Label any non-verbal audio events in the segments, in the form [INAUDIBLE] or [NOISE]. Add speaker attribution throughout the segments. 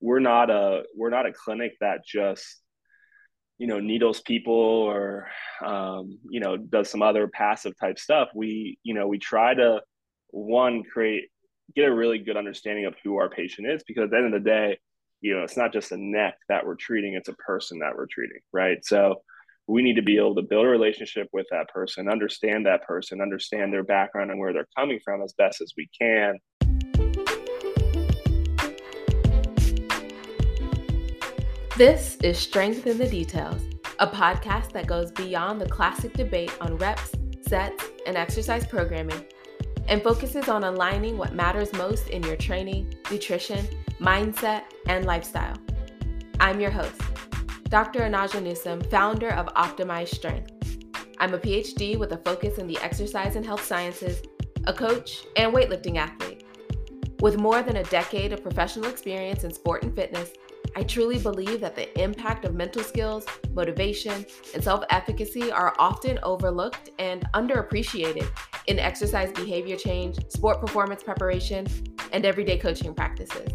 Speaker 1: we're not a we're not a clinic that just you know needles people or um, you know does some other passive type stuff. We you know we try to one create get a really good understanding of who our patient is because at the end of the day you know it's not just a neck that we're treating it's a person that we're treating right? So we need to be able to build a relationship with that person understand that person understand their background and where they're coming from as best as we can
Speaker 2: This is Strength in the Details, a podcast that goes beyond the classic debate on reps, sets, and exercise programming and focuses on aligning what matters most in your training, nutrition, mindset, and lifestyle. I'm your host, Dr. Anaja Newsom, founder of Optimized Strength. I'm a PhD with a focus in the exercise and health sciences, a coach, and weightlifting athlete. With more than a decade of professional experience in sport and fitness, I truly believe that the impact of mental skills, motivation, and self efficacy are often overlooked and underappreciated in exercise behavior change, sport performance preparation, and everyday coaching practices.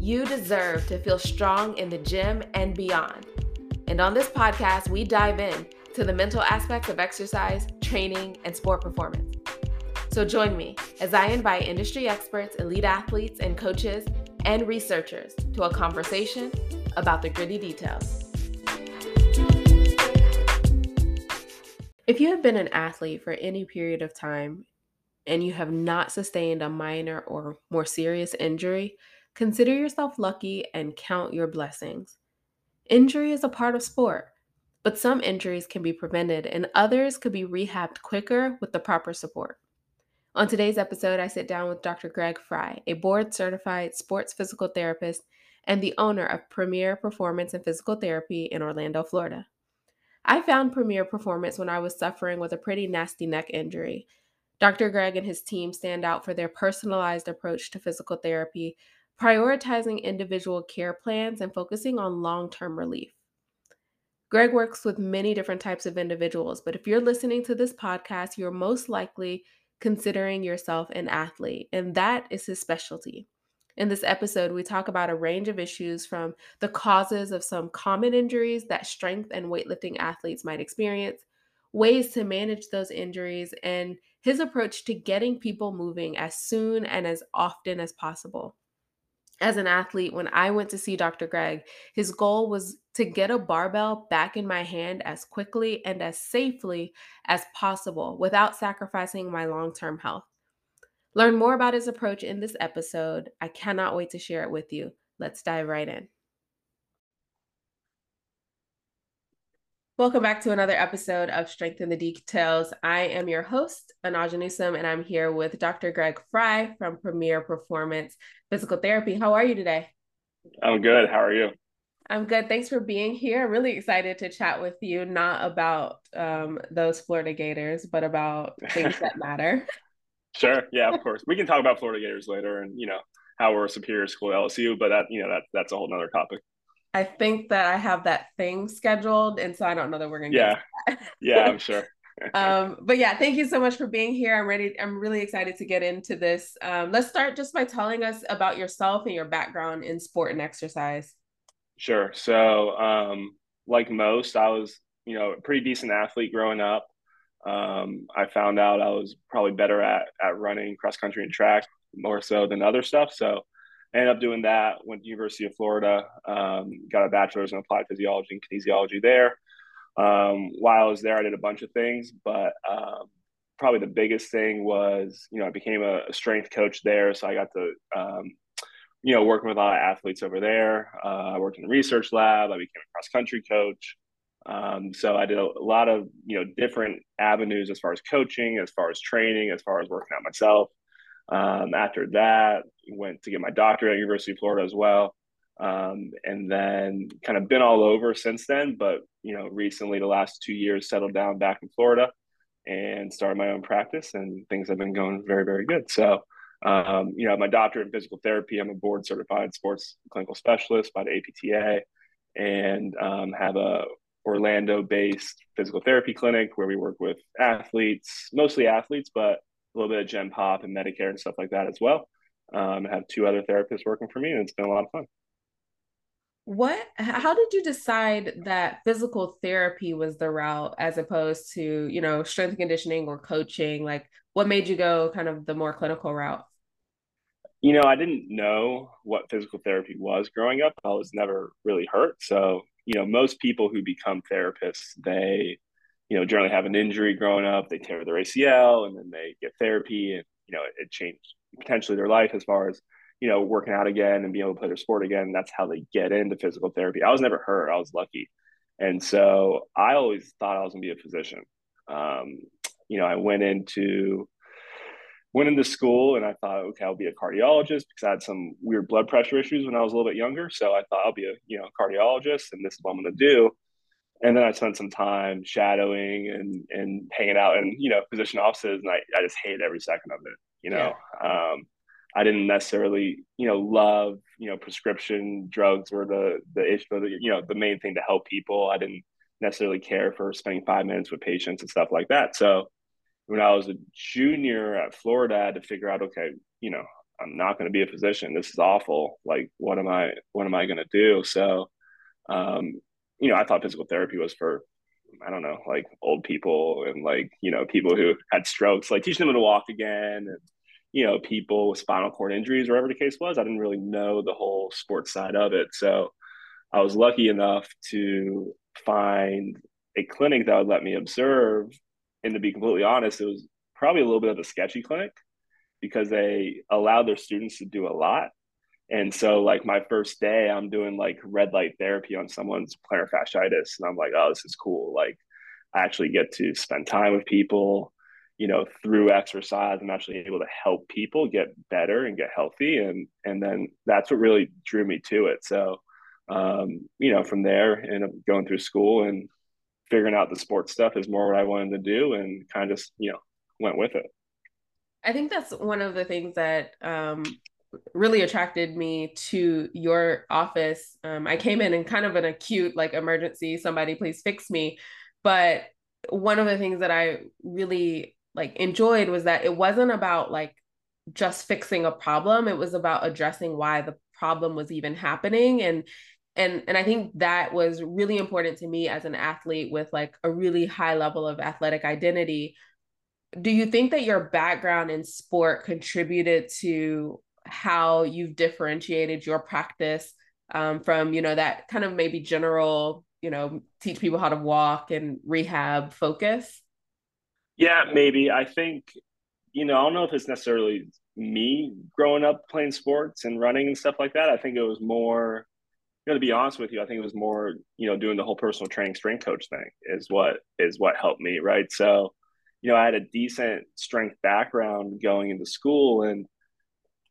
Speaker 2: You deserve to feel strong in the gym and beyond. And on this podcast, we dive in to the mental aspects of exercise, training, and sport performance. So join me as I invite industry experts, elite athletes, and coaches and researchers to a conversation about the gritty details. If you have been an athlete for any period of time and you have not sustained a minor or more serious injury, consider yourself lucky and count your blessings. Injury is a part of sport, but some injuries can be prevented and others could be rehabbed quicker with the proper support. On today's episode, I sit down with Dr. Greg Frye, a board certified sports physical therapist and the owner of Premier Performance and Physical Therapy in Orlando, Florida. I found Premier Performance when I was suffering with a pretty nasty neck injury. Dr. Greg and his team stand out for their personalized approach to physical therapy, prioritizing individual care plans and focusing on long term relief. Greg works with many different types of individuals, but if you're listening to this podcast, you're most likely considering yourself an athlete, and that is his specialty. In this episode, we talk about a range of issues from the causes of some common injuries that strength and weightlifting athletes might experience, ways to manage those injuries, and his approach to getting people moving as soon and as often as possible as an athlete, when I went to see Dr. Greg, his goal was to get a barbell back in my hand as quickly and as safely as possible without sacrificing my long term health. Learn more about his approach in this episode. I cannot wait to share it with you. Let's dive right in. Welcome back to another episode of Strength in the Details. I am your host, Anaja Newsom, and I'm here with Dr. Greg Frye from Premier Performance Physical Therapy. How are you today?
Speaker 1: I'm good. How are you?
Speaker 2: I'm good. Thanks for being here. I'm really excited to chat with you, not about um, those Florida Gators, but about things that [LAUGHS] matter.
Speaker 1: Sure. Yeah, of course. We can talk about Florida Gators later and, you know, how we're a superior school at LSU, but that, you know, that that's a whole nother topic.
Speaker 2: I think that I have that thing scheduled, and so I don't know that we're gonna.
Speaker 1: Yeah, [LAUGHS] yeah, I'm sure.
Speaker 2: um, but yeah, thank you so much for being here. I'm ready. I'm really excited to get into this. Um, let's start just by telling us about yourself and your background in sport and exercise.
Speaker 1: Sure. So, um, like most, I was, you know, a pretty decent athlete growing up. Um, I found out I was probably better at at running cross country and track more so than other stuff. So ended up doing that. Went to University of Florida. Um, got a bachelor's in applied physiology and kinesiology there. Um, while I was there, I did a bunch of things, but um, probably the biggest thing was, you know, I became a, a strength coach there, so I got to, um, you know, working with a lot of athletes over there. Uh, I worked in the research lab. I became a cross country coach. Um, so I did a, a lot of, you know, different avenues as far as coaching, as far as training, as far as working out myself. Um, after that, went to get my doctorate at University of Florida as well. Um, and then kind of been all over since then. But, you know, recently, the last two years, settled down back in Florida and started my own practice, and things have been going very, very good. So, um, you know, my doctorate in physical therapy, I'm a board certified sports clinical specialist by the APTA and um, have a Orlando based physical therapy clinic where we work with athletes, mostly athletes, but a little bit of Gen Pop and Medicare and stuff like that as well. Um, I have two other therapists working for me, and it's been a lot of fun.
Speaker 2: What, how did you decide that physical therapy was the route as opposed to, you know, strength conditioning or coaching? Like, what made you go kind of the more clinical route?
Speaker 1: You know, I didn't know what physical therapy was growing up. I was never really hurt. So, you know, most people who become therapists, they, you know, generally have an injury growing up, they tear their ACL and then they get therapy and, you know, it, it changed potentially their life as far as you know, working out again and being able to play their sport again. That's how they get into physical therapy. I was never hurt. I was lucky. And so I always thought I was going to be a physician. Um, you know, I went into went into school and I thought, okay, I'll be a cardiologist because I had some weird blood pressure issues when I was a little bit younger. So I thought I'll be a you know cardiologist and this is what I'm going to do. And then I spent some time shadowing and and hanging out in you know position offices, and I, I just hated every second of it. You know, yeah. um, I didn't necessarily, you know, love, you know, prescription drugs were the the issue, the, you know, the main thing to help people. I didn't necessarily care for spending five minutes with patients and stuff like that. So when I was a junior at Florida, I had to figure out, okay, you know, I'm not going to be a physician. This is awful. Like, what am I, what am I going to do? So, um, you know, I thought physical therapy was for, I don't know, like old people and like, you know, people who had strokes, like teaching them to walk again and, you know, people with spinal cord injuries, whatever the case was. I didn't really know the whole sports side of it. So I was lucky enough to find a clinic that would let me observe. And to be completely honest, it was probably a little bit of a sketchy clinic because they allowed their students to do a lot. And so, like, my first day, I'm doing like red light therapy on someone's plantar fasciitis. And I'm like, oh, this is cool. Like, I actually get to spend time with people you know through exercise i'm actually able to help people get better and get healthy and and then that's what really drew me to it so um, you know from there and going through school and figuring out the sports stuff is more what i wanted to do and kind of just you know went with it
Speaker 2: i think that's one of the things that um, really attracted me to your office. Um, i came in in kind of an acute like emergency somebody please fix me. But one of the things that I really like enjoyed was that it wasn't about like just fixing a problem. It was about addressing why the problem was even happening. And and and i think that was really important to me as an athlete with like a really high level of athletic identity. Do you think that your background in sport contributed to how you've differentiated your practice um, from you know that kind of maybe general you know teach people how to walk and rehab focus
Speaker 1: yeah, maybe. I think, you know, I don't know if it's necessarily me growing up playing sports and running and stuff like that. I think it was more, you know, to be honest with you, I think it was more, you know, doing the whole personal training strength coach thing is what is what helped me, right? So, you know, I had a decent strength background going into school and,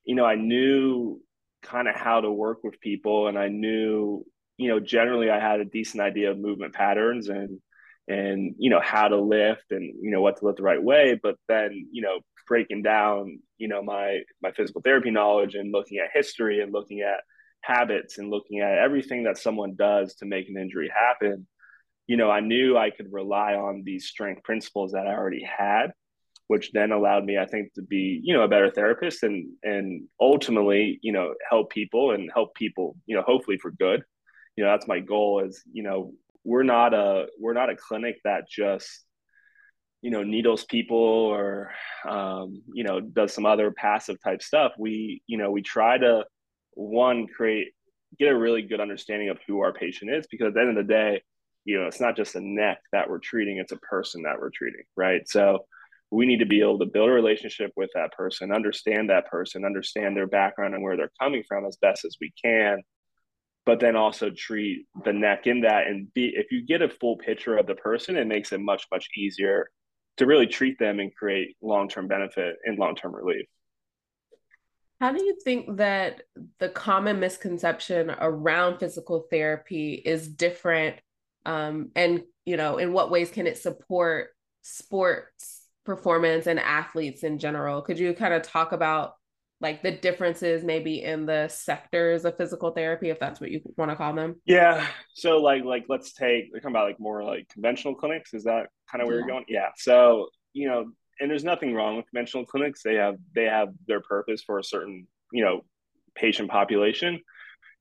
Speaker 1: you know, I knew kind of how to work with people and I knew, you know, generally I had a decent idea of movement patterns and and you know how to lift and you know what to lift the right way. But then you know breaking down you know my my physical therapy knowledge and looking at history and looking at habits and looking at everything that someone does to make an injury happen you know i knew i could rely on these strength principles that i already had which then allowed me i think to be you know a better therapist and and ultimately you know help people and help people you know hopefully for good. You know that's my goal is you know we're not a we're not a clinic that just you know needles people or um, you know does some other passive type stuff. We you know we try to one create get a really good understanding of who our patient is because at the end of the day you know it's not just a neck that we're treating it's a person that we're treating right? So we need to be able to build a relationship with that person understand that person understand their background and where they're coming from as best as we can but then also treat the neck in that and be if you get a full picture of the person it makes it much much easier to really treat them and create long-term benefit and long-term relief.
Speaker 2: How do you think that the common misconception around physical therapy is different um, and you know in what ways can it support sports performance and athletes in general could you kind of talk about like the differences maybe in the sectors of physical therapy if that's what you want to call them
Speaker 1: yeah so like like let's take we're talking about like more like conventional clinics is that kind of where yeah. you're going yeah so you know and there's nothing wrong with conventional clinics they have they have their purpose for a certain you know patient population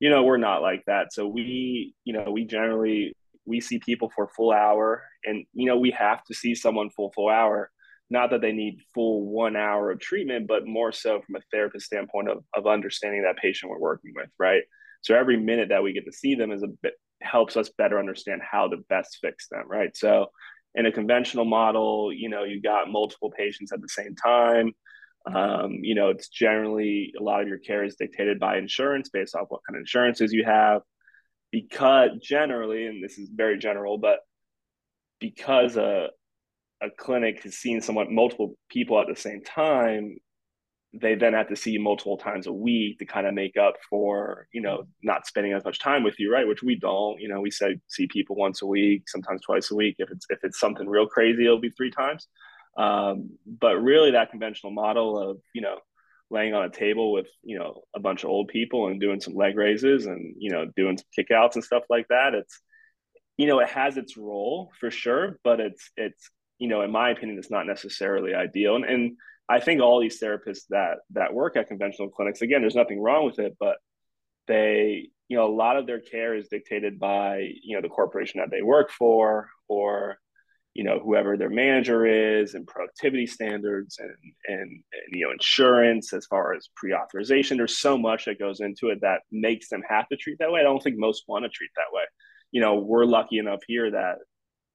Speaker 1: you know, we're not like that. So we, you know, we generally we see people for full hour and you know, we have to see someone full full hour. Not that they need full one hour of treatment, but more so from a therapist standpoint of, of understanding that patient we're working with, right? So every minute that we get to see them is a bit helps us better understand how to best fix them, right? So in a conventional model, you know, you got multiple patients at the same time. Um, you know, it's generally a lot of your care is dictated by insurance based off what kind of insurances you have. Because generally, and this is very general, but because a a clinic has seen somewhat multiple people at the same time, they then have to see multiple times a week to kind of make up for you know not spending as much time with you right? Which we don't you know we say see people once a week sometimes twice a week. If it's if it's something real crazy it'll be three times. Um, but really that conventional model of you know laying on a table with you know a bunch of old people and doing some leg raises and you know doing some kickouts and stuff like that it's you know it has its role for sure but it's it's you know in my opinion it's not necessarily ideal and, and I think all these therapists that that work at conventional clinics, again, there's nothing wrong with it, but they, you know, a lot of their care is dictated by, you know, the corporation that they work for or, you know, whoever their manager is and productivity standards and, and, and you know, insurance as far as pre-authorization. There's so much that goes into it that makes them have to treat that way. I don't think most want to treat that way. You know, we're lucky enough here that,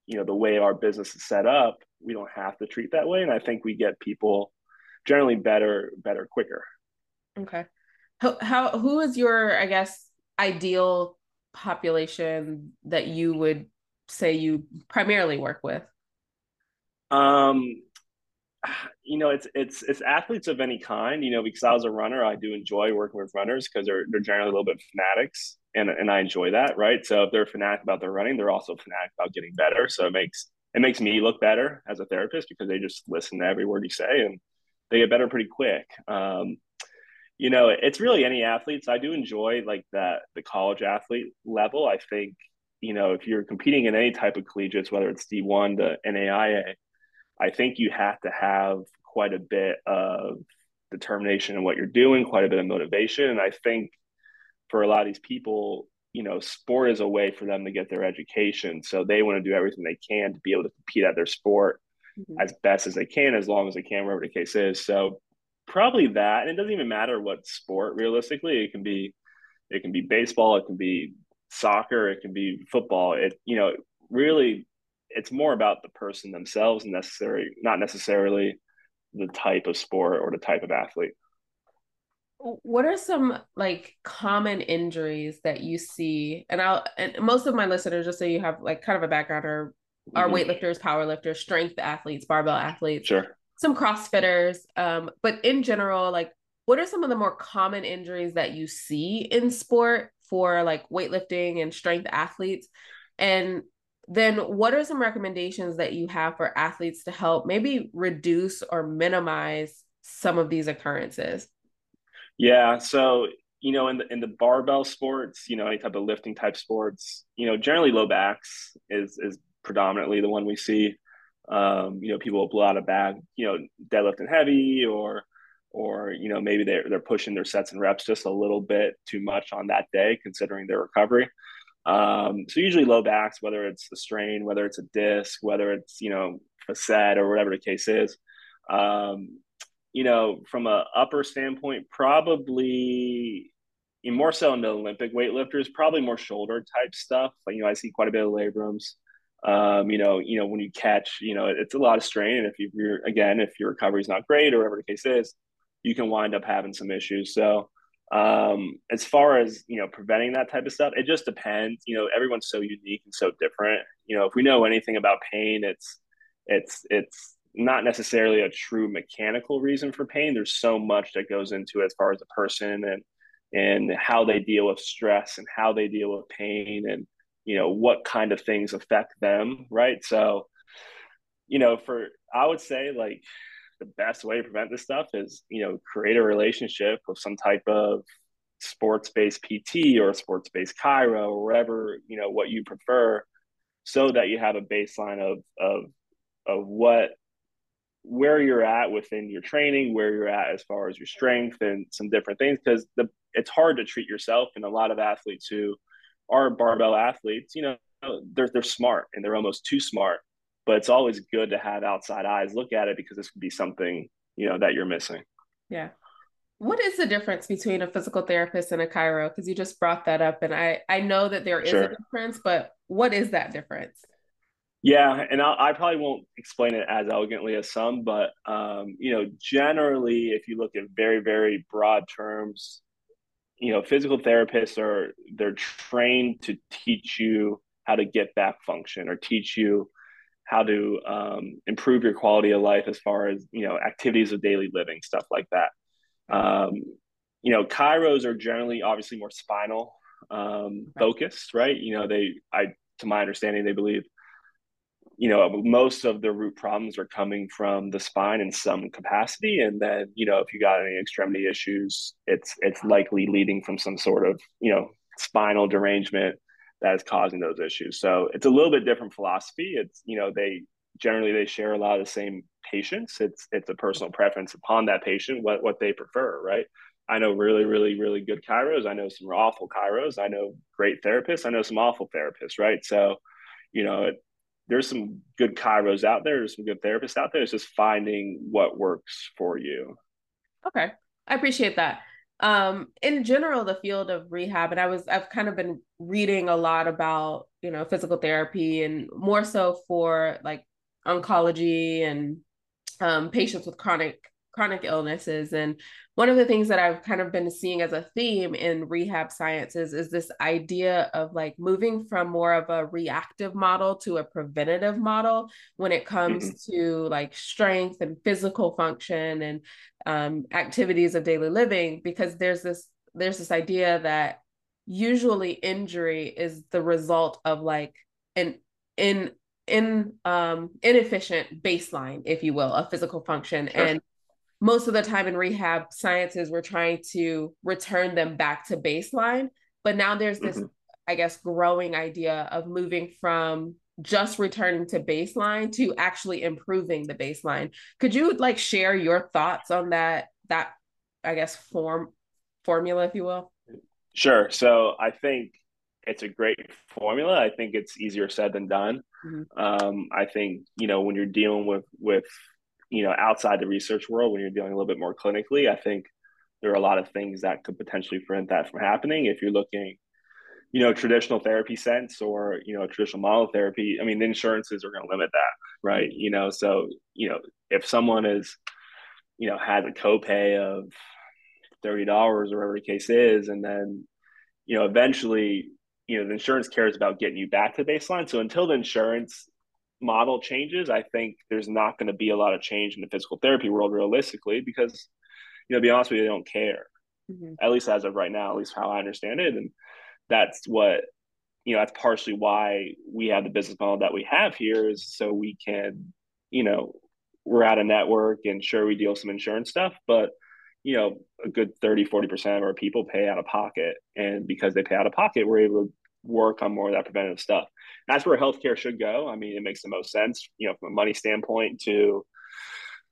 Speaker 1: you know, the way our business is set up, we don't have to treat that way. And I think we get people generally better, better, quicker.
Speaker 2: Okay. How, how who is your, I guess, ideal population that you would say you primarily work with?
Speaker 1: Um, you know, it's it's it's athletes of any kind. You know, because I was a runner, I do enjoy working with runners because they're they're generally a little bit fanatics, and and I enjoy that, right? So if they're fanatic about their running, they're also fanatic about getting better. So it makes it makes me look better as a therapist because they just listen to every word you say and they get better pretty quick. Um, you know, it's really any athletes. I do enjoy like that the college athlete level. I think you know if you're competing in any type of collegiates, whether it's D1 to NAIA, I think you have to have quite a bit of determination in what you're doing, quite a bit of motivation, and I think for a lot of these people, you know, sport is a way for them to get their education. So they want to do everything they can to be able to compete at their sport mm-hmm. as best as they can, as long as they can, wherever the case is. So probably that. And it doesn't even matter what sport realistically. It can be it can be baseball, it can be soccer, it can be football. It you know, really it's more about the person themselves and necessary not necessarily the type of sport or the type of athlete.
Speaker 2: What are some like common injuries that you see? And I'll and most of my listeners, just so you have like kind of a background, are are mm-hmm. weightlifters, powerlifters, strength athletes, barbell athletes,
Speaker 1: sure.
Speaker 2: some CrossFitters. Um, but in general, like what are some of the more common injuries that you see in sport for like weightlifting and strength athletes? And then what are some recommendations that you have for athletes to help maybe reduce or minimize some of these occurrences?
Speaker 1: Yeah, so you know, in the in the barbell sports, you know, any type of lifting type sports, you know, generally low backs is is predominantly the one we see. Um, you know, people will blow out a bag, you know, deadlifting heavy or or you know maybe they're they're pushing their sets and reps just a little bit too much on that day considering their recovery. Um, so usually low backs, whether it's a strain, whether it's a disc, whether it's you know facet or whatever the case is. Um, you know, from a upper standpoint, probably more so in the Olympic weightlifters, probably more shoulder type stuff. Like, you know, I see quite a bit of labrums. Um, you know, you know, when you catch, you know, it's a lot of strain. And if you're again, if your recovery is not great or whatever the case is, you can wind up having some issues. So um, as far as you know, preventing that type of stuff, it just depends. You know, everyone's so unique and so different. You know, if we know anything about pain, it's it's it's not necessarily a true mechanical reason for pain. There's so much that goes into it as far as a person and and how they deal with stress and how they deal with pain and you know what kind of things affect them right so you know for i would say like the best way to prevent this stuff is you know create a relationship with some type of sports based pt or sports based chiro or whatever you know what you prefer so that you have a baseline of of of what where you're at within your training where you're at as far as your strength and some different things because the it's hard to treat yourself. And a lot of athletes who are barbell athletes, you know, they're they're smart and they're almost too smart. But it's always good to have outside eyes look at it because this could be something you know that you're missing.
Speaker 2: Yeah. What is the difference between a physical therapist and a chiro? Because you just brought that up, and I I know that there is sure. a difference, but what is that difference?
Speaker 1: Yeah, and I, I, probably won't explain it as elegantly as some, but um, you know, generally, if you look at very very broad terms, you know, physical therapists are they're trained to teach you how to get back function or teach you how to um, improve your quality of life as far as you know activities of daily living stuff like that. Um, you know chiros are generally obviously more spinal um, focused right? You know they i to my understanding they believe you know most of the root problems are coming from the spine in some capacity. And then you know if you got any extremity issues it's it's likely leading from some sort of you know spinal derangement that is causing those issues. So it's a little bit different philosophy. It's you know they generally they share a lot of the same patients. It's it's a personal preference upon that patient what what they prefer, right? I know really really really good chiros. I know some awful chiros. I know great therapists. I know some awful therapists, right? So you know it, there's some good chiros out there. There's some good therapists out there. It's just finding what works for you.
Speaker 2: Okay, I appreciate that um in general the field of rehab and i was i've kind of been reading a lot about you know physical therapy and more so for like oncology and um, patients with chronic chronic illnesses and one of the things that I've kind of been seeing as a theme in rehab sciences is this idea of like moving from more of a reactive model to a preventative model when it comes mm-hmm. to like strength and physical function and um, activities of daily living because there's this there's this idea that usually injury is the result of like an in in um inefficient baseline if you will of physical function sure. and most of the time in rehab sciences we're trying to return them back to baseline but now there's this mm-hmm. i guess growing idea of moving from just returning to baseline to actually improving the baseline. Could you like share your thoughts on that that i guess form formula if you will?
Speaker 1: Sure. So i think it's a great formula. I think it's easier said than done. Mm-hmm. um, i think you know when you're dealing with with you know outside the research world when you're dealing a little bit more clinically i think there are a lot of things that could potentially prevent that from happening. If you're looking you know traditional therapy sense or you know traditional model therapy i mean the insurances are going to limit that right? You know so you know if someone is you know has a copay of $30 or whatever the case is and then you know eventually you know the insurance cares about getting you back to baseline. So until the insurance model changes, I think there's not going to be a lot of change in the physical therapy world realistically because, you know, to be honest with you, they don't care. Mm-hmm. At least as of right now, at least how I understand it. And that's what, you know, that's partially why we have the business model that we have here is so we can, you know, we're at a network and sure we deal some insurance stuff, but you know, a good 30, 40% of our people pay out of pocket. And because they pay out of pocket, we're able to work on more of that preventative stuff. That's where healthcare should go. I mean, it makes the most sense, you know, from a money standpoint to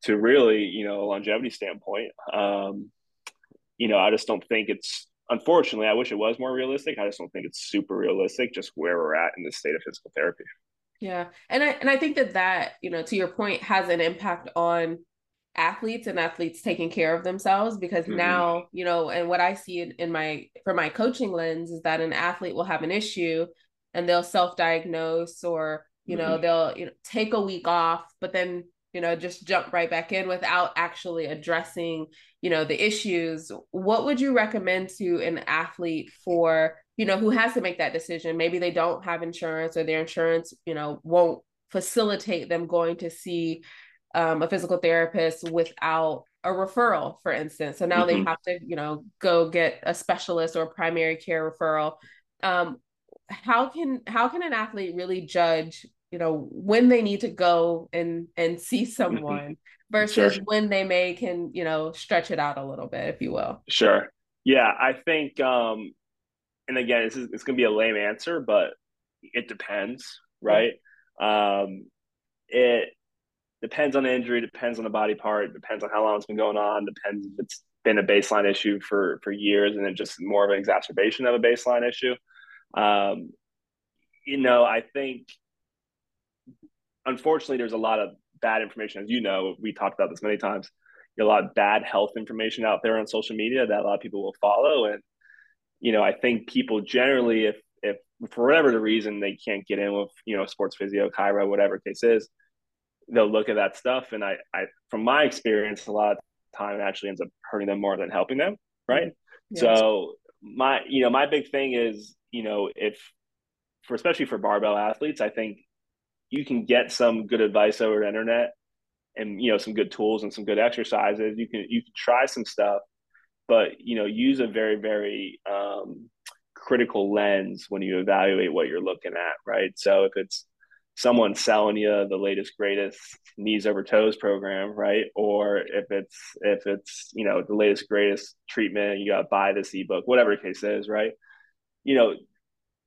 Speaker 1: to really, you know, a longevity standpoint. Um, you know, I just don't think it's unfortunately, I wish it was more realistic. I just don't think it's super realistic just where we're at in the state of physical therapy.
Speaker 2: Yeah. And I and I think that that, you know, to your point has an impact on athletes and athletes taking care of themselves because mm-hmm. now you know and what i see in, in my for my coaching lens is that an athlete will have an issue and they'll self-diagnose or you know mm-hmm. they'll you know take a week off but then you know just jump right back in without actually addressing you know the issues what would you recommend to an athlete for you know who has to make that decision maybe they don't have insurance or their insurance you know won't facilitate them going to see um, a physical therapist without a referral, for instance. So now mm-hmm. they have to, you know, go get a specialist or a primary care referral. Um, how can how can an athlete really judge, you know, when they need to go and and see [LAUGHS] mm-hmm. someone versus sure. when they may can, you know, stretch it out a little bit, if you will?
Speaker 1: Sure. Yeah, I think um and again, it's it's gonna be a lame answer, but it depends, right? Mm-hmm. Um it depends on the injury, depends on the body part, depends on how long it's been going on, depends if it's been a baseline issue for for years and then just more of an exacerbation of a baseline issue. Um, you know, I think unfortunately there's a lot of bad information, as you know, we talked about this many times. a lot of bad health information out there on social media that a lot of people will follow, and you know, I think people generally, if if for whatever the reason they can't get in with you know sports physio, chiro, whatever case is, they'll look at that stuff, and I, I from my experience, a lot of time actually ends up hurting them more than helping them, right? Yeah. So my you know my big thing is you know if for especially for barbell athletes, I think you can get some good advice over the internet and you know some good tools and some good exercises. You can you can try some stuff, but you know use a very very um, critical lens when you evaluate what you're looking at, right? So if it's someone selling you the latest greatest knees over toes program right? Or if it's if it's you know the latest greatest treatment you got to buy this ebook whatever the case is right? You know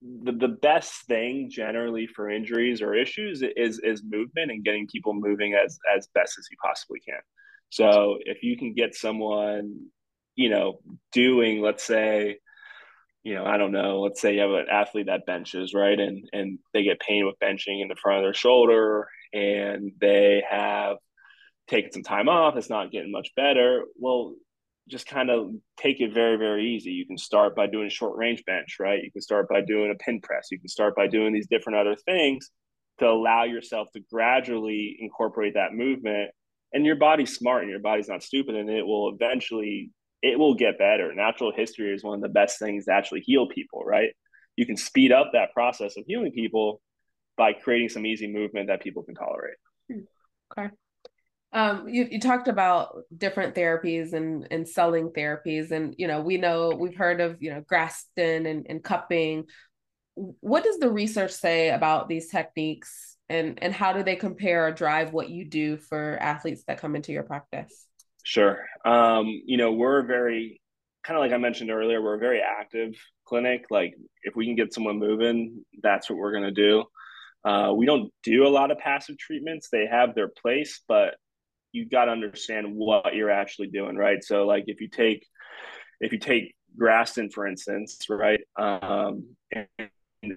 Speaker 1: the, the best thing generally for injuries or issues is is movement and getting people moving as as best as you possibly can. So if you can get someone you know doing let's say you know, I don't know, let's say you have an athlete that benches, right? And and they get pain with benching in the front of their shoulder and they have taken some time off, it's not getting much better. Well, just kind of take it very, very easy. You can start by doing short range bench, right? You can start by doing a pin press. You can start by doing these different other things to allow yourself to gradually incorporate that movement. And your body's smart and your body's not stupid, and it will eventually it will get better. Natural history is one of the best things to actually heal people, right? You can speed up that process of healing people by creating some easy movement that people can tolerate.
Speaker 2: Okay. Um, you, you talked about different therapies and, and selling therapies. And, you know, we know we've heard of, you know, Graston and, and cupping. What does the research say about these techniques and, and how do they compare or drive what you do for athletes that come into your practice?
Speaker 1: Sure. Um, you know, we're very kind of like I mentioned earlier, we're a very active clinic. Like if we can get someone moving, that's what we're going to do. Uh, we don't do a lot of passive treatments. They have their place, but you've got to understand what you're actually doing, right? So like if you take if you take Graston, for instance, right? Um, and,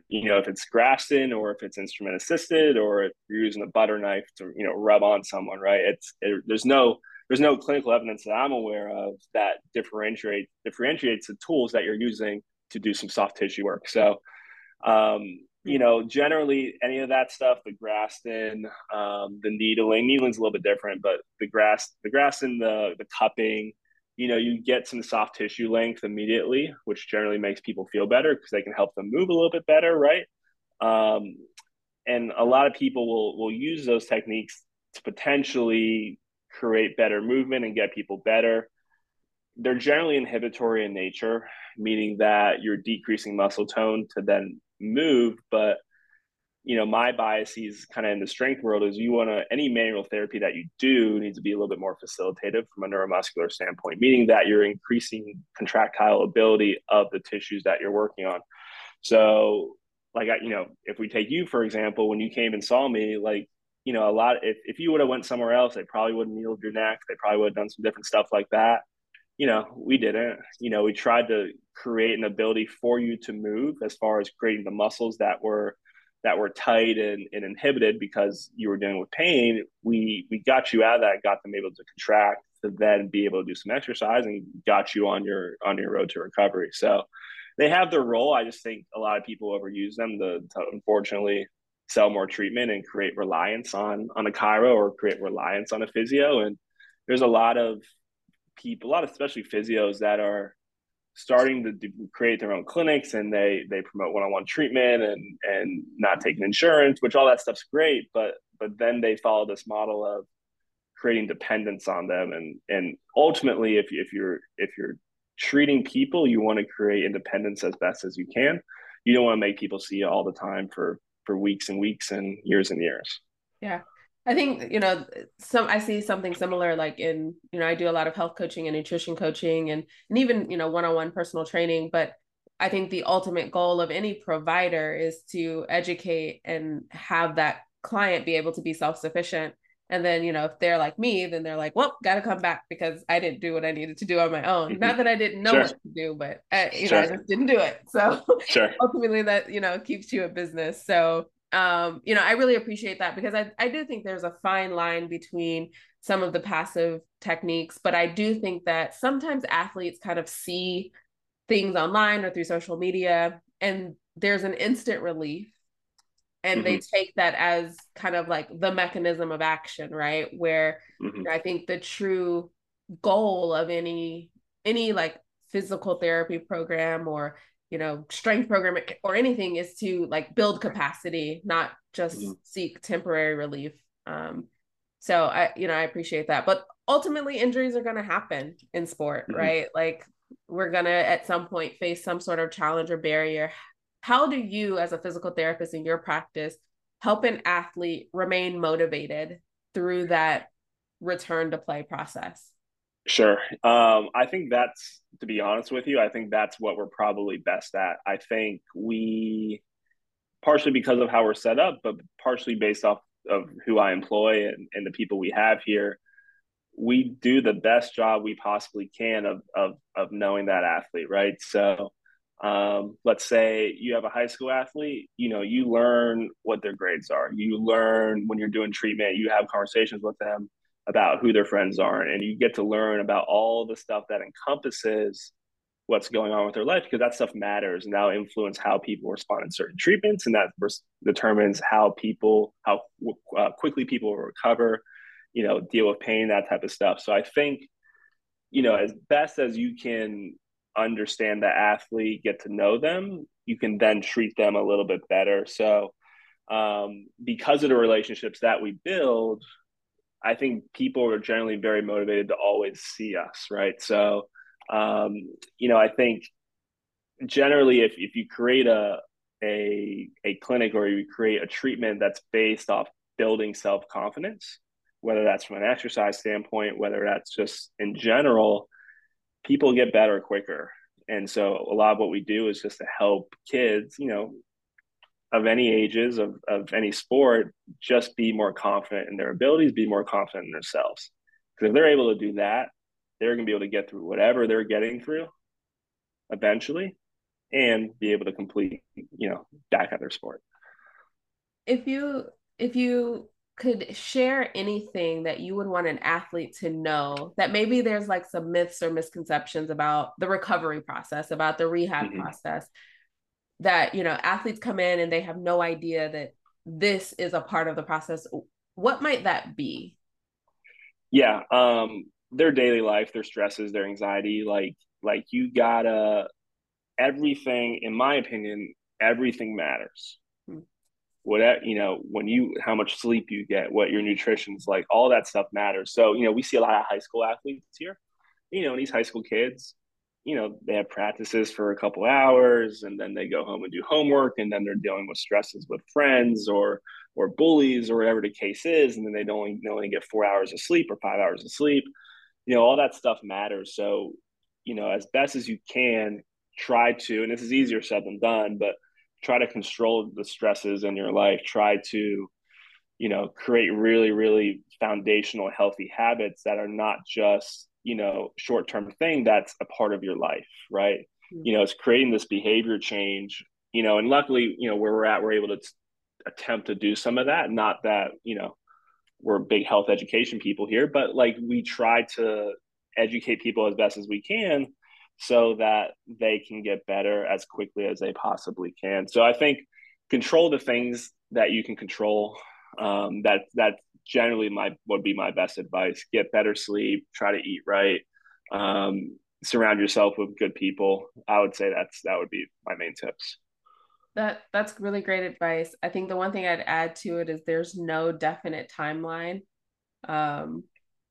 Speaker 1: you know, if it's Graston or if it's instrument assisted or if you're using a butter knife to, you know, rub on someone, right? It's it, there's no there's no clinical evidence that I'm aware of that differentiate differentiates the tools that you're using to do some soft tissue work. So, um, you know, generally any of that stuff, the Graston, um, the needling, needling's a little bit different, but the grass, the Graston, the the cupping, you know, you get some soft tissue length immediately, which generally makes people feel better because they can help them move a little bit better, right? Um, and a lot of people will will use those techniques to potentially create better movement and get people better. They're generally inhibitory in nature, meaning that you're decreasing muscle tone to then move. But you know, my biases kind of in the strength world is you want to any manual therapy that you do needs to be a little bit more facilitative from a neuromuscular standpoint, meaning that you're increasing contractile ability of the tissues that you're working on. So, like you know, if we take you for example, when you came and saw me, like you know, a lot if, if you would have went somewhere else, they probably would have needled your neck. They probably would have done some different stuff like that. You know, we didn't. You know, we tried to create an ability for you to move as far as creating the muscles that were that were tight and, and inhibited because you were dealing with pain. We we got you out of that, got them able to contract to then be able to do some exercise and got you on your on your road to recovery. So they have their role. I just think a lot of people overuse them to, to unfortunately sell more treatment and create reliance on on a chiro or create reliance on a physio. And there's a lot of people a lot of especially physios that are starting to create their own clinics and they they promote one-on-one treatment and and not taking insurance which all that stuff's great. But but then they follow this model of creating dependence on them. And and ultimately if, if you're if you're treating people you want to create independence as best as you can. You don't want to make people see you all the time for for weeks and weeks and years and years.
Speaker 2: Yeah. I think, you know, some I see something similar like in, you know, I do a lot of health coaching and nutrition coaching and and even, you know, one-on-one personal training, but I think the ultimate goal of any provider is to educate and have that client be able to be self-sufficient And then, you know, if they're like me, then they're like, well, got to come back because I didn't do what I needed to do on my own. Mm-hmm. Not that I didn't know sure. what to do, but I, you sure. know, I just didn't do it. [LAUGHS] So sure. ultimately that, you know, keeps you a business. So, um, you know, I really appreciate that because I, I do think there's a fine line between some of the passive techniques, but I do think that sometimes athletes kind of see things online or through social media and there's an instant relief and mm-hmm. they take that as kind of like the mechanism of action right where mm-hmm. i think the true goal of any any like physical therapy program or you know strength program or anything is to like build capacity not just mm-hmm. seek temporary relief um so i you know i appreciate that but ultimately injuries are going to happen in sport mm-hmm. right like we're going to at some point face some sort of challenge or barrier how do you as a physical therapist in your practice help an athlete remain motivated through that return to play process?
Speaker 1: Sure. Um, i think that's to be honest with you i think that's what we're probably best at. I think we partially because of how we're set up but partially based off of who i employ and, and the people we have here we do the best job we possibly can of, of, of knowing that athlete right? So um, let's say you have a high school athlete you know you learn what their grades are. You learn when you're doing treatment you have conversations with them about who their friends are and you get to learn about all the stuff that encompasses what's going on with their life because that stuff matters and that'll influence how people respond to certain treatments and that determines how people how uh, quickly people recover you know deal with pain that type of stuff. So i think you know as best as you can understand the athlete, get to know them, you can then treat them a little bit better. So, um, because of the relationships that we build, I think people are generally very motivated to always see us, right? So, um, you know, I think generally, if if you create a a a clinic or you create a treatment that's based off building self confidence, whether that's from an exercise standpoint, whether that's just in general, people get better quicker. And so a lot of what we do is just to help kids, you know, of any ages of, of any sport, just be more confident in their abilities, be more confident in themselves. Because if they're able to do that, they're going to be able to get through whatever they're getting through eventually and be able to complete, you know, back at their sport.
Speaker 2: If you if you could share anything that you would want an athlete to know that maybe there's like some myths or misconceptions about the recovery process, about the rehab mm-hmm. process, that, you know, athletes come in and they have no idea that this is a part of the process. What might that be?
Speaker 1: Yeah. Um, their daily life, their stresses, their anxiety, like, like you gotta, everything, in my opinion, everything matters what you know when you how much sleep you get what your nutrition's like all that stuff matters. So you know we see a lot of high school athletes here. You know these high school kids you know they have practices for a couple hours and then they go home and do homework and then they're dealing with stresses with friends or or bullies or whatever the case is and then they only they only get four hours of sleep or five hours of sleep. You know all that stuff matters. So you know as best as you can try to and this is easier said than done but try to control the stresses in your life try to you know create really really foundational healthy habits that are not just you know short-term thing that's a part of your life right mm-hmm. you know it's creating this behavior change you know and luckily you know where we're at we're able to t- attempt to do some of that not that you know we're big health education people here but like we try to educate people as best as we can so that they can get better as quickly as they possibly can. So I think control the things that you can control. Um, that that generally my would be my best advice. Get better sleep. Try to eat right. Um, surround yourself with good people. I would say that's that would be my main tips.
Speaker 2: That that's really great advice. I think the one thing I'd add to it is there's no definite timeline um,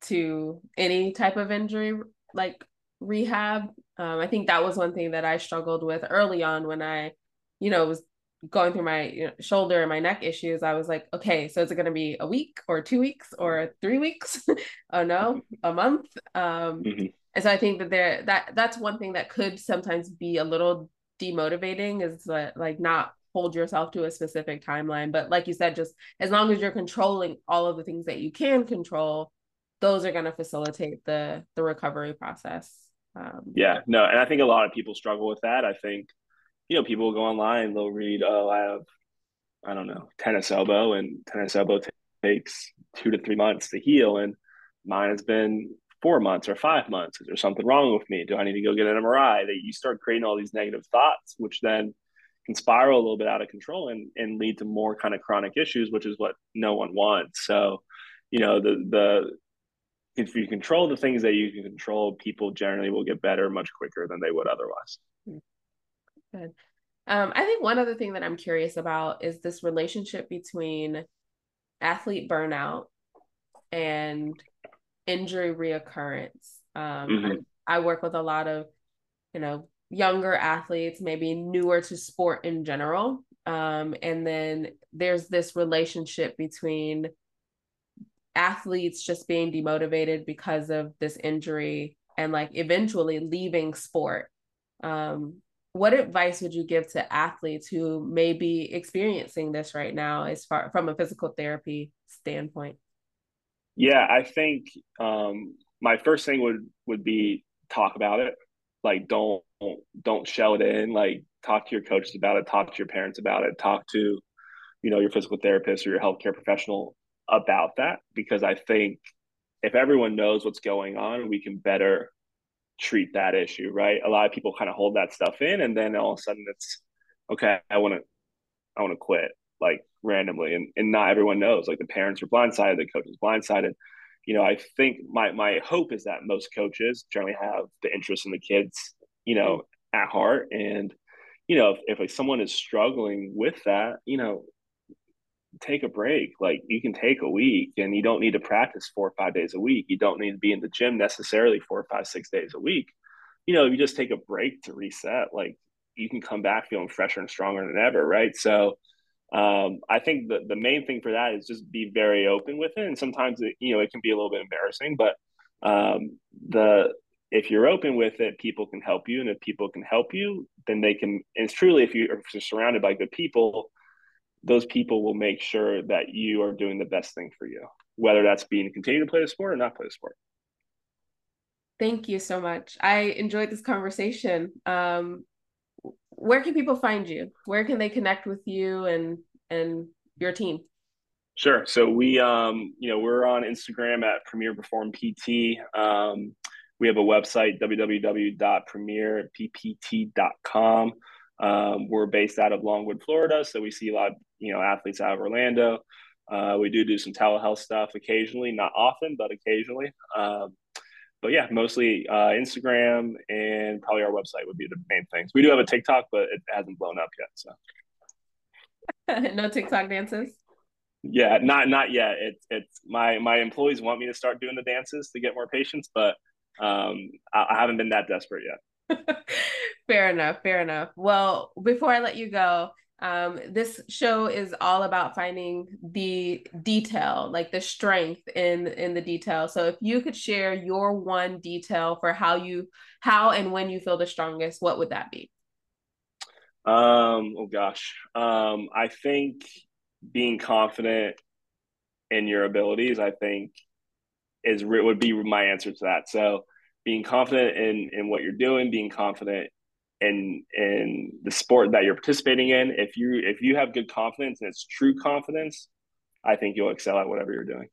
Speaker 2: to any type of injury like rehab. Um, I think that was one thing that I struggled with early on when I, you know, was going through my you know, shoulder and my neck issues. I was like, okay, so is it going to be a week or two weeks or three weeks? [LAUGHS] oh no, a month. Um, mm-hmm. And so I think that there that that's one thing that could sometimes be a little demotivating is that like not hold yourself to a specific timeline. But like you said, just as long as you're controlling all of the things that you can control, those are going to facilitate the the recovery process.
Speaker 1: Um, yeah, no, and I think a lot of people struggle with that. I think, you know, people will go online, they'll read, oh, I have, I don't know, tennis elbow, and tennis elbow t- takes two to three months to heal, and mine has been four months or five months. Is there something wrong with me? Do I need to go get an MRI? That you start creating all these negative thoughts, which then can spiral a little bit out of control and, and lead to more kind of chronic issues, which is what no one wants. So, you know, the the if you control the things that you can control, people generally will get better much quicker than they would otherwise.
Speaker 2: Good. Um, I think one other thing that I'm curious about is this relationship between athlete burnout and injury reoccurrence. Um, mm-hmm. I, I work with a lot of, you know, younger athletes, maybe newer to sport in general. Um, and then there's this relationship between athletes just being demotivated because of this injury and like eventually leaving sport. Um, what advice would you give to athletes who may be experiencing this right now as far from a physical therapy standpoint?
Speaker 1: Yeah, I think um, my first thing would would be talk about it. Like, don't don't shell it in. Like, talk to your coaches about it. Talk to your parents about it. Talk to, you know, your physical therapist or your healthcare professional about that. Because I think if everyone knows what's going on, we can better treat that issue. Right? A lot of people kind of hold that stuff in, and then all of a sudden it's okay. I want to, I want to quit like randomly and, and not everyone knows like the parents are blindsided the coach is blindsided you know i think my my hope is that most coaches generally have the interest in the kids you know mm-hmm. at heart and you know if, if like someone is struggling with that you know take a break like you can take a week and you don't need to practice four or five days a week you don't need to be in the gym necessarily four or five six days a week you know you just take a break to reset like you can come back feeling fresher and stronger than ever right so um, I think the, the main thing for that is just be very open with it. And sometimes it, you know, it can be a little bit embarrassing, but um, the, if you're open with it, people can help you. And if people can help you, then they can, and it's truly, if you're surrounded by good people, those people will make sure that you are doing the best thing for you, whether that's being continue to play the sport or not play the sport.
Speaker 2: Thank you so much. I enjoyed this conversation. Um, where can people find you? Where can they connect with you and and your team?
Speaker 1: Sure. So we, um, you know, we're on Instagram at Premier Perform PT. Um, we have a website www.premierppt.com. Um, we're based out of Longwood, Florida, so we see a lot, of, you know, athletes out of Orlando. Uh, we do do some telehealth stuff occasionally, not often, but occasionally. Um, but yeah, mostly uh, Instagram and probably our website would be the main things. We do have a TikTok, but it hasn't blown up yet.
Speaker 2: So [LAUGHS] no TikTok dances.
Speaker 1: Yeah, not not yet. It's it's my my employees want me to start doing the dances to get more patients, but um, I, I haven't been that desperate yet. [LAUGHS]
Speaker 2: fair enough. Fair enough. Well, before I let you go, um, this show is all about finding the detail like the strength in in the detail. So if you could share your one detail for how you how and when you feel the strongest what would that be?
Speaker 1: Um oh gosh. Um i think being confident in your abilities i think is would be my answer to that. So being confident in in what you're doing being confident in in the sport that you're participating in. If you if you have good confidence and it's true confidence i think you'll excel at whatever you're doing.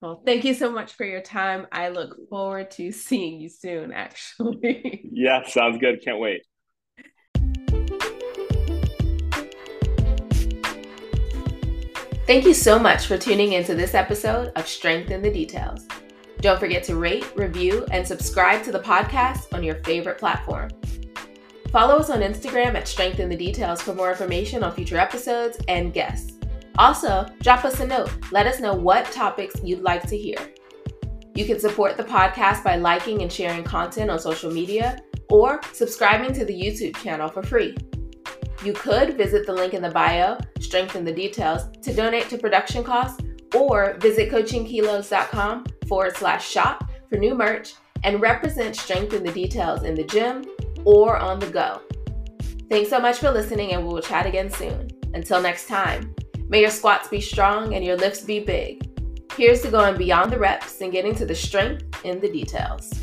Speaker 2: Well thank you so much for your time. I look forward to seeing you soon actually. [LAUGHS]
Speaker 1: Yeah sounds good. Can't wait.
Speaker 2: Thank you so much for tuning into this episode of Strength in the Details. Don't forget to rate, review, and subscribe to the podcast on your favorite platform. Follow us on Instagram at Strength in the Details for more information on future episodes and guests. Also, drop us a note. Let us know what topics you'd like to hear. You can support the podcast by liking and sharing content on social media or subscribing to the YouTube channel for free. You could visit the link in the bio, Strength in the Details, to donate to production costs or visit coachingkilos.com forward slash shop for new merch and represent Strength in the Details in the gym or on the go. Thanks so much for listening, and we will chat again soon. Until next time, may your squats be strong and your lifts be big. Here's to going beyond the reps and getting to the strength in the details.